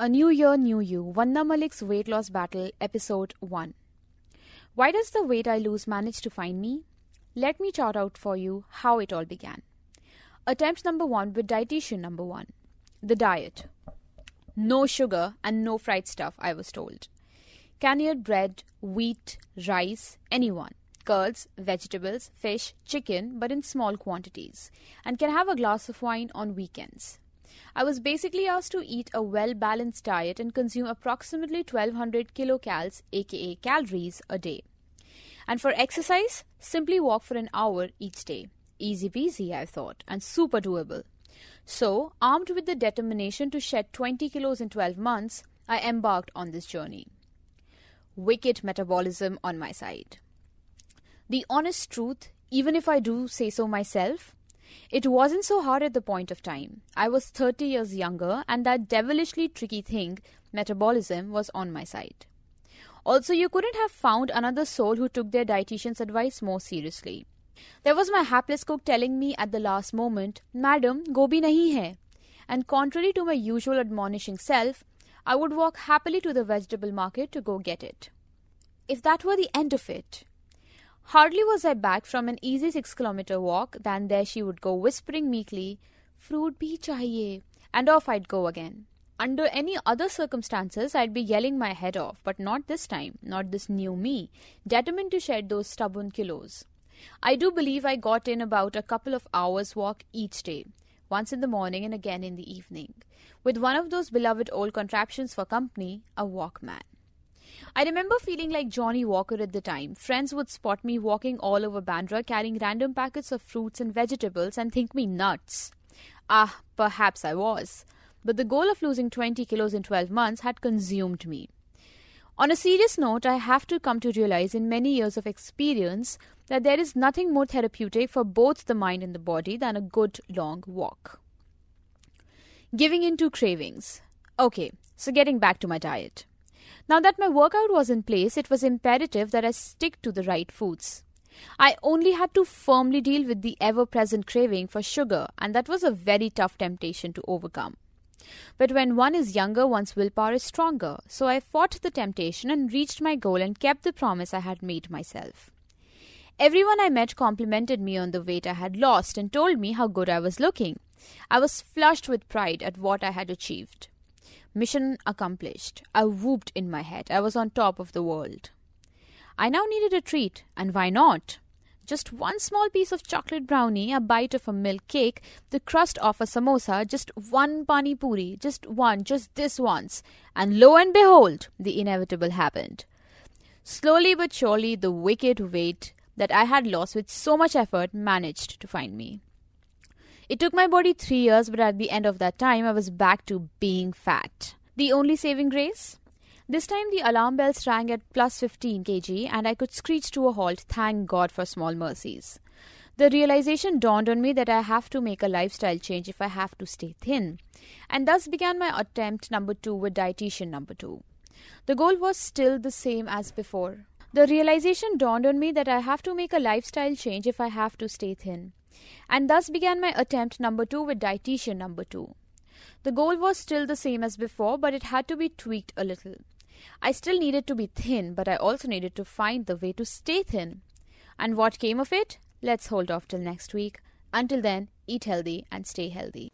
A New Year, New You, Vanda Malik's Weight Loss Battle, Episode 1. Why does the weight I lose manage to find me? Let me chart out for you how it all began. Attempt number one with dietitian number one. The diet. No sugar and no fried stuff, I was told. Can eat bread, wheat, rice, anyone. Curds, vegetables, fish, chicken, but in small quantities. And can have a glass of wine on weekends. I was basically asked to eat a well balanced diet and consume approximately 1200 kilocals, aka calories, a day. And for exercise, simply walk for an hour each day. Easy peasy, I thought, and super doable. So, armed with the determination to shed 20 kilos in 12 months, I embarked on this journey. Wicked metabolism on my side. The honest truth, even if I do say so myself, it wasn't so hard at the point of time. I was 30 years younger, and that devilishly tricky thing, metabolism, was on my side. Also, you couldn't have found another soul who took their dietitian's advice more seriously. There was my hapless cook telling me at the last moment, Madam, gobi nahi hai. And contrary to my usual admonishing self, I would walk happily to the vegetable market to go get it. If that were the end of it, Hardly was I back from an easy six kilometer walk than there she would go whispering meekly, Fruit bhi chahiye, and off I'd go again. Under any other circumstances, I'd be yelling my head off, but not this time, not this new me, determined to shed those stubborn kilos. I do believe I got in about a couple of hours' walk each day, once in the morning and again in the evening, with one of those beloved old contraptions for company, a Walkman. I remember feeling like Johnny Walker at the time. Friends would spot me walking all over Bandra carrying random packets of fruits and vegetables and think me nuts. Ah, perhaps I was. But the goal of losing 20 kilos in 12 months had consumed me. On a serious note, I have to come to realize in many years of experience that there is nothing more therapeutic for both the mind and the body than a good long walk. Giving in to cravings. Okay, so getting back to my diet. Now that my workout was in place, it was imperative that I stick to the right foods. I only had to firmly deal with the ever present craving for sugar, and that was a very tough temptation to overcome. But when one is younger, one's willpower is stronger, so I fought the temptation and reached my goal and kept the promise I had made myself. Everyone I met complimented me on the weight I had lost and told me how good I was looking. I was flushed with pride at what I had achieved. Mission accomplished. I whooped in my head. I was on top of the world. I now needed a treat, and why not? Just one small piece of chocolate brownie, a bite of a milk cake, the crust of a samosa, just one pani puri, just one, just this once. And lo and behold, the inevitable happened. Slowly but surely, the wicked weight that I had lost with so much effort managed to find me. It took my body three years, but at the end of that time, I was back to being fat. The only saving grace? This time the alarm bells rang at plus 15 kg and I could screech to a halt, thank God for small mercies. The realization dawned on me that I have to make a lifestyle change if I have to stay thin. And thus began my attempt number two with dietitian number two. The goal was still the same as before. The realization dawned on me that I have to make a lifestyle change if I have to stay thin and thus began my attempt number two with dietitian number two. The goal was still the same as before, but it had to be tweaked a little. I still needed to be thin, but I also needed to find the way to stay thin. And what came of it? Let's hold off till next week. Until then, eat healthy and stay healthy.